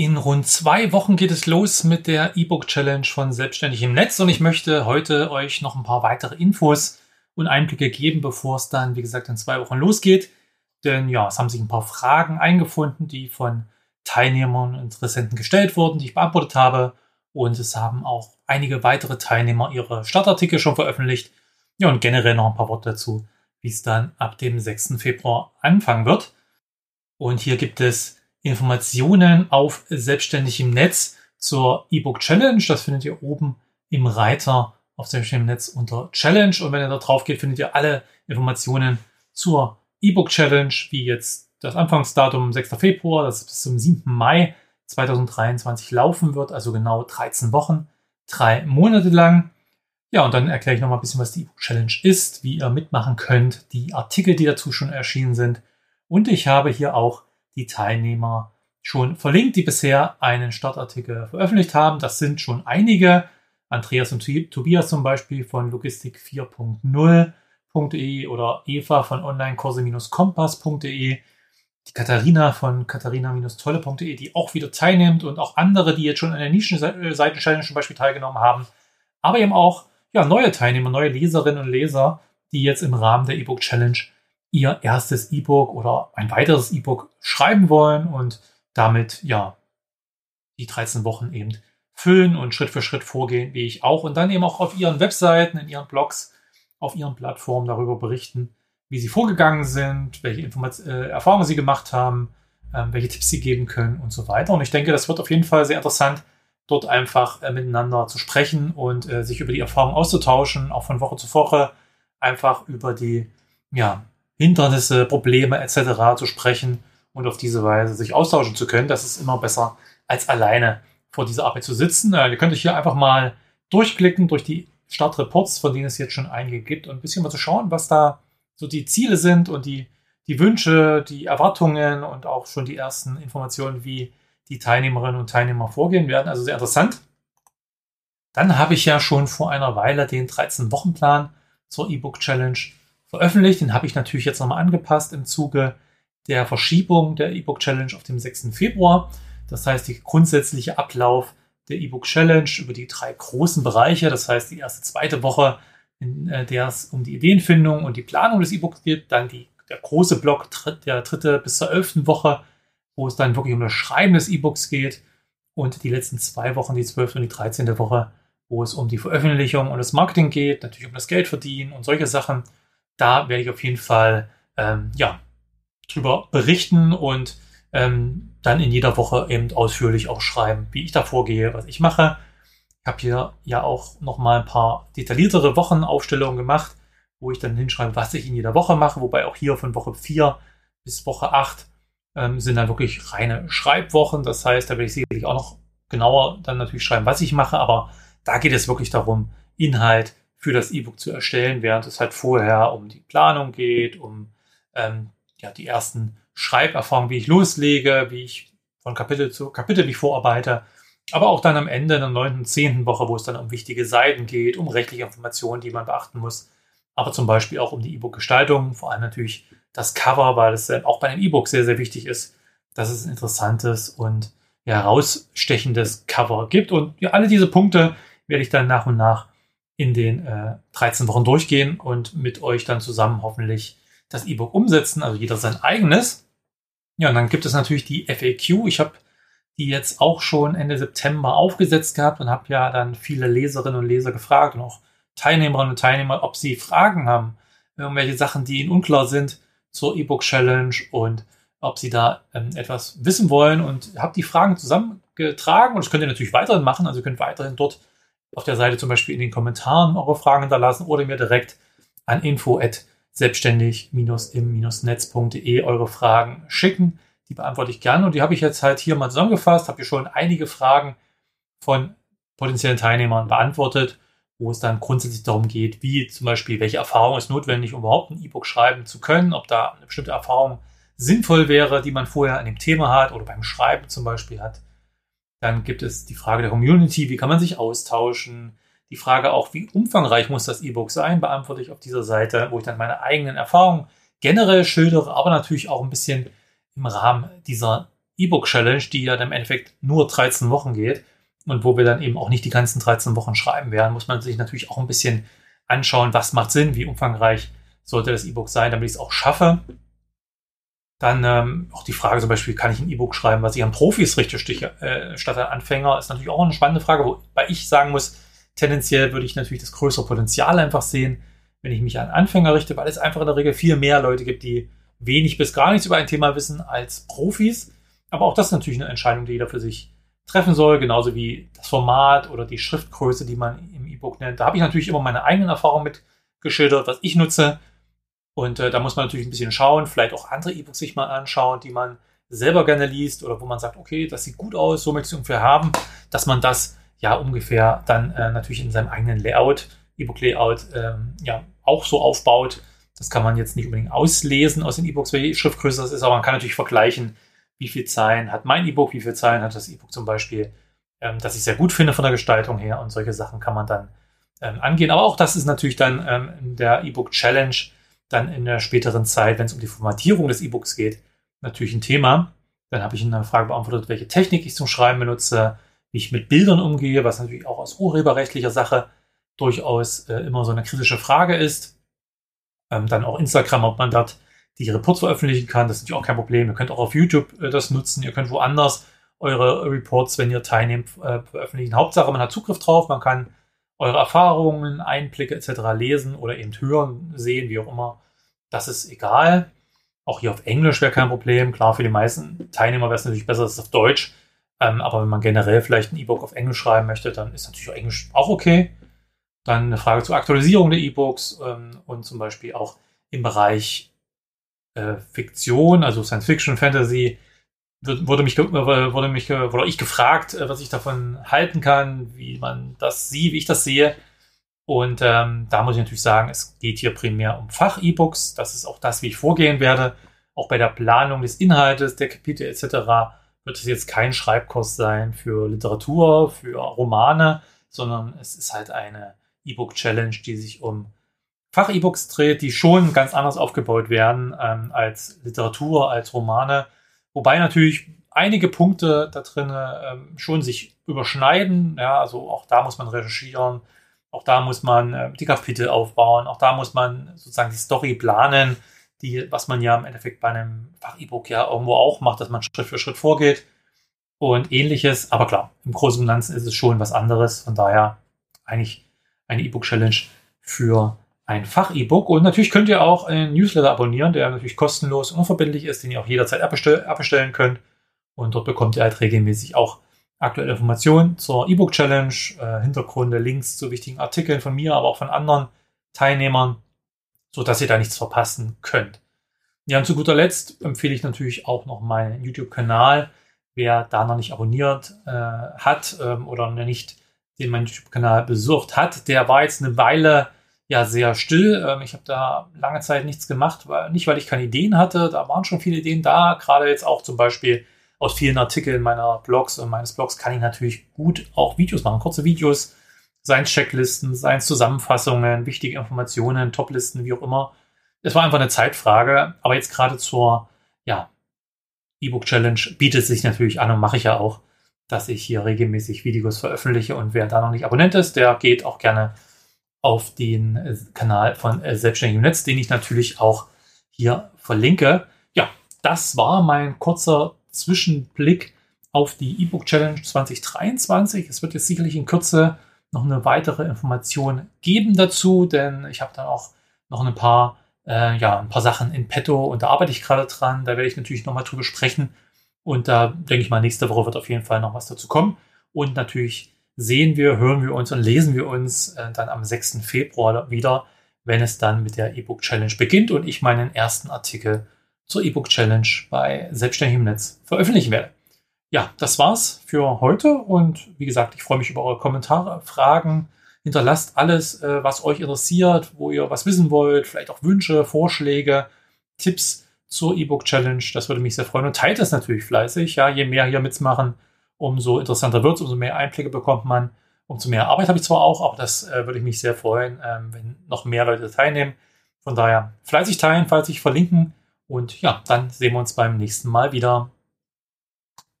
In rund zwei Wochen geht es los mit der E-Book Challenge von Selbstständig im Netz und ich möchte heute euch noch ein paar weitere Infos und Einblicke geben, bevor es dann, wie gesagt, in zwei Wochen losgeht. Denn ja, es haben sich ein paar Fragen eingefunden, die von Teilnehmern und Interessenten gestellt wurden, die ich beantwortet habe. Und es haben auch einige weitere Teilnehmer ihre Startartikel schon veröffentlicht. Ja, und generell noch ein paar Worte dazu, wie es dann ab dem 6. Februar anfangen wird. Und hier gibt es Informationen auf Selbstständig im Netz zur E-Book Challenge. Das findet ihr oben im Reiter auf Selbstständig im Netz unter Challenge. Und wenn ihr da drauf geht, findet ihr alle Informationen zur E-Book Challenge, wie jetzt das Anfangsdatum 6. Februar, das bis zum 7. Mai 2023 laufen wird, also genau 13 Wochen, drei Monate lang. Ja, und dann erkläre ich noch mal ein bisschen, was die E-Book Challenge ist, wie ihr mitmachen könnt, die Artikel, die dazu schon erschienen sind. Und ich habe hier auch die Teilnehmer schon verlinkt, die bisher einen Startartikel veröffentlicht haben. Das sind schon einige. Andreas und Tobias zum Beispiel von Logistik 4.0.de oder Eva von Onlinekurse-kompass.de, die Katharina von katharina-tolle.de, die auch wieder teilnimmt und auch andere, die jetzt schon an der Nischenseiten-Challenge zum Beispiel teilgenommen haben. Aber eben auch ja, neue Teilnehmer, neue Leserinnen und Leser, die jetzt im Rahmen der E-Book Challenge ihr erstes E-Book oder ein weiteres E-Book schreiben wollen und damit ja die 13 Wochen eben füllen und Schritt für Schritt vorgehen, wie ich auch. Und dann eben auch auf ihren Webseiten, in ihren Blogs, auf ihren Plattformen darüber berichten, wie sie vorgegangen sind, welche Informat äh, Erfahrungen sie gemacht haben, ähm, welche Tipps sie geben können und so weiter. Und ich denke, das wird auf jeden Fall sehr interessant, dort einfach äh, miteinander zu sprechen und äh, sich über die Erfahrungen auszutauschen, auch von Woche zu Woche, einfach über die ja, Hindernisse, Probleme etc. zu sprechen und auf diese Weise sich austauschen zu können. Das ist immer besser, als alleine vor dieser Arbeit zu sitzen. Äh, ihr könnt euch hier einfach mal durchklicken durch die Startreports, von denen es jetzt schon einige gibt und ein bisschen mal zu schauen, was da so die Ziele sind und die, die Wünsche, die Erwartungen und auch schon die ersten Informationen, wie die Teilnehmerinnen und Teilnehmer vorgehen werden. Also sehr interessant. Dann habe ich ja schon vor einer Weile den 13-Wochen-Plan zur E-Book Challenge veröffentlicht. Den habe ich natürlich jetzt nochmal angepasst im Zuge der Verschiebung der E-Book Challenge auf dem 6. Februar. Das heißt, der grundsätzliche Ablauf der E-Book Challenge über die drei großen Bereiche, das heißt die erste, zweite Woche, in äh, der es um die Ideenfindung und die Planung des E-Books geht, dann die, der große Block der dritte bis zur elften Woche, wo es dann wirklich um das Schreiben des E-Books geht und die letzten zwei Wochen, die zwölfte und die dreizehnte Woche, wo es um die Veröffentlichung und das Marketing geht, natürlich um das Geld verdienen und solche Sachen da werde ich auf jeden Fall ähm, ja, drüber berichten und ähm, dann in jeder Woche eben ausführlich auch schreiben, wie ich da vorgehe, was ich mache. Ich habe hier ja auch noch mal ein paar detailliertere Wochenaufstellungen gemacht, wo ich dann hinschreibe, was ich in jeder Woche mache, wobei auch hier von Woche 4 bis Woche 8 ähm, sind dann wirklich reine Schreibwochen. Das heißt, da werde ich sicherlich auch noch genauer dann natürlich schreiben, was ich mache, aber da geht es wirklich darum, Inhalt für das E-Book zu erstellen, während es halt vorher um die Planung geht, um ähm, ja, die ersten Schreiberfahrungen, wie ich loslege, wie ich von Kapitel zu Kapitel wie ich vorarbeite, aber auch dann am Ende der neunten, zehnten Woche, wo es dann um wichtige Seiten geht, um rechtliche Informationen, die man beachten muss, aber zum Beispiel auch um die E-Book-Gestaltung, vor allem natürlich das Cover, weil es auch bei einem E-Book sehr, sehr wichtig ist, dass es ein interessantes und herausstechendes Cover gibt. Und ja, alle diese Punkte werde ich dann nach und nach in den äh, 13 Wochen durchgehen und mit euch dann zusammen hoffentlich das E-Book umsetzen, also jeder sein eigenes. Ja, und dann gibt es natürlich die FAQ. Ich habe die jetzt auch schon Ende September aufgesetzt gehabt und habe ja dann viele Leserinnen und Leser gefragt und auch Teilnehmerinnen und Teilnehmer, ob sie Fragen haben, irgendwelche Sachen, die ihnen unklar sind zur E-Book Challenge und ob sie da ähm, etwas wissen wollen und habe die Fragen zusammengetragen und das könnt ihr natürlich weiterhin machen, also ihr könnt weiterhin dort auf der Seite zum Beispiel in den Kommentaren eure Fragen hinterlassen oder mir direkt an info selbstständig-im-netz.de eure Fragen schicken. Die beantworte ich gerne und die habe ich jetzt halt hier mal zusammengefasst. Habe hier schon einige Fragen von potenziellen Teilnehmern beantwortet, wo es dann grundsätzlich darum geht, wie zum Beispiel, welche Erfahrung ist notwendig, um überhaupt ein E-Book schreiben zu können, ob da eine bestimmte Erfahrung sinnvoll wäre, die man vorher an dem Thema hat oder beim Schreiben zum Beispiel hat. Dann gibt es die Frage der Community, wie kann man sich austauschen? Die Frage auch, wie umfangreich muss das E-Book sein, beantworte ich auf dieser Seite, wo ich dann meine eigenen Erfahrungen generell schildere, aber natürlich auch ein bisschen im Rahmen dieser E-Book-Challenge, die ja dann im Endeffekt nur 13 Wochen geht und wo wir dann eben auch nicht die ganzen 13 Wochen schreiben werden, muss man sich natürlich auch ein bisschen anschauen, was macht Sinn, wie umfangreich sollte das E-Book sein, damit ich es auch schaffe. Dann ähm, auch die Frage zum Beispiel, kann ich ein E-Book schreiben, was ich an Profis richte, äh, statt an Anfänger, ist natürlich auch eine spannende Frage, wobei ich sagen muss, tendenziell würde ich natürlich das größere Potenzial einfach sehen, wenn ich mich an Anfänger richte, weil es einfach in der Regel viel mehr Leute gibt, die wenig bis gar nichts über ein Thema wissen als Profis. Aber auch das ist natürlich eine Entscheidung, die jeder für sich treffen soll, genauso wie das Format oder die Schriftgröße, die man im E-Book nennt. Da habe ich natürlich immer meine eigenen Erfahrungen mit geschildert, was ich nutze. Und äh, da muss man natürlich ein bisschen schauen, vielleicht auch andere E-Books sich mal anschauen, die man selber gerne liest oder wo man sagt, okay, das sieht gut aus, so möchte ich es ungefähr haben, dass man das ja ungefähr dann äh, natürlich in seinem eigenen Layout, E-Book-Layout, ähm, ja auch so aufbaut. Das kann man jetzt nicht unbedingt auslesen aus den E-Books, welche Schriftgröße das ist, aber man kann natürlich vergleichen, wie viel Zeilen hat mein E-Book, wie viel Zeilen hat das E-Book zum Beispiel, ähm, das ich sehr gut finde von der Gestaltung her und solche Sachen kann man dann ähm, angehen. Aber auch das ist natürlich dann ähm, in der E-Book Challenge dann in der späteren Zeit, wenn es um die Formatierung des E-Books geht, natürlich ein Thema. Dann habe ich eine Frage beantwortet, welche Technik ich zum Schreiben benutze, wie ich mit Bildern umgehe, was natürlich auch aus urheberrechtlicher Sache durchaus äh, immer so eine kritische Frage ist. Ähm, dann auch Instagram, ob man dort die Reports veröffentlichen kann. Das ist natürlich auch kein Problem. Ihr könnt auch auf YouTube äh, das nutzen. Ihr könnt woanders eure Reports, wenn ihr teilnehmt, äh, veröffentlichen. Hauptsache, man hat Zugriff drauf. Man kann eure Erfahrungen, Einblicke etc. lesen oder eben hören, sehen, wie auch immer. Das ist egal. Auch hier auf Englisch wäre kein Problem. Klar, für die meisten Teilnehmer wäre es natürlich besser, als auf Deutsch. Ähm, aber wenn man generell vielleicht ein E-Book auf Englisch schreiben möchte, dann ist natürlich auch Englisch auch okay. Dann eine Frage zur Aktualisierung der E-Books ähm, und zum Beispiel auch im Bereich äh, Fiktion, also Science Fiction, Fantasy, wurde mich, wurde mich, wurde ich gefragt, äh, was ich davon halten kann, wie man das sieht, wie ich das sehe. Und ähm, da muss ich natürlich sagen, es geht hier primär um Fach-E-Books. Das ist auch das, wie ich vorgehen werde. Auch bei der Planung des Inhaltes, der Kapitel etc. wird es jetzt kein Schreibkurs sein für Literatur, für Romane, sondern es ist halt eine E-Book-Challenge, die sich um Fach-E-Books dreht, die schon ganz anders aufgebaut werden ähm, als Literatur, als Romane. Wobei natürlich einige Punkte da drin ähm, schon sich überschneiden. Ja, also auch da muss man recherchieren, auch da muss man äh, die Kapitel aufbauen, auch da muss man sozusagen die Story planen, die, was man ja im Endeffekt bei einem Fach-E-Book ja irgendwo auch macht, dass man Schritt für Schritt vorgeht und ähnliches. Aber klar, im Großen und Ganzen ist es schon was anderes. Von daher eigentlich eine E-Book-Challenge für ein Fach-E-Book. Und natürlich könnt ihr auch einen Newsletter abonnieren, der natürlich kostenlos und unverbindlich ist, den ihr auch jederzeit abbestellen könnt. Und dort bekommt ihr halt regelmäßig auch aktuelle Informationen zur E-Book-Challenge, äh, Hintergründe, Links zu wichtigen Artikeln von mir, aber auch von anderen Teilnehmern, sodass ihr da nichts verpassen könnt. Ja, und zu guter Letzt empfehle ich natürlich auch noch meinen YouTube-Kanal. Wer da noch nicht abonniert äh, hat ähm, oder nicht den mein YouTube-Kanal besucht hat, der war jetzt eine Weile ja sehr still. Ähm, ich habe da lange Zeit nichts gemacht, weil, nicht weil ich keine Ideen hatte, da waren schon viele Ideen da, gerade jetzt auch zum Beispiel aus vielen Artikeln meiner Blogs und meines Blogs kann ich natürlich gut auch Videos machen, kurze Videos, seien Checklisten, seien Zusammenfassungen, wichtige Informationen, Toplisten, wie auch immer. Es war einfach eine Zeitfrage, aber jetzt gerade zur ja, E-Book Challenge bietet sich natürlich an und mache ich ja auch, dass ich hier regelmäßig Videos veröffentliche. Und wer da noch nicht Abonnent ist, der geht auch gerne auf den äh, Kanal von äh, Selbstständig im Netz, den ich natürlich auch hier verlinke. Ja, das war mein kurzer Zwischenblick auf die E-Book Challenge 2023. Es wird jetzt sicherlich in Kürze noch eine weitere Information geben dazu, denn ich habe dann auch noch ein paar, äh, ja, ein paar Sachen in petto und da arbeite ich gerade dran. Da werde ich natürlich nochmal drüber sprechen. Und da denke ich mal, nächste Woche wird auf jeden Fall noch was dazu kommen. Und natürlich sehen wir, hören wir uns und lesen wir uns äh, dann am 6. Februar wieder, wenn es dann mit der E-Book Challenge beginnt und ich meinen ersten Artikel zur E-Book Challenge bei Selbstständig im Netz veröffentlichen werde. Ja, das war's für heute und wie gesagt, ich freue mich über eure Kommentare, Fragen. Hinterlasst alles, äh, was euch interessiert, wo ihr was wissen wollt, vielleicht auch Wünsche, Vorschläge, Tipps zur E-Book Challenge. Das würde mich sehr freuen und teilt es natürlich fleißig. Ja, je mehr hier mitmachen, umso interessanter wird es, umso mehr Einblicke bekommt man, umso mehr Arbeit habe ich zwar auch, aber das äh, würde ich mich sehr freuen, ähm, wenn noch mehr Leute teilnehmen. Von daher fleißig teilen, ich verlinken und ja, dann sehen wir uns beim nächsten Mal wieder.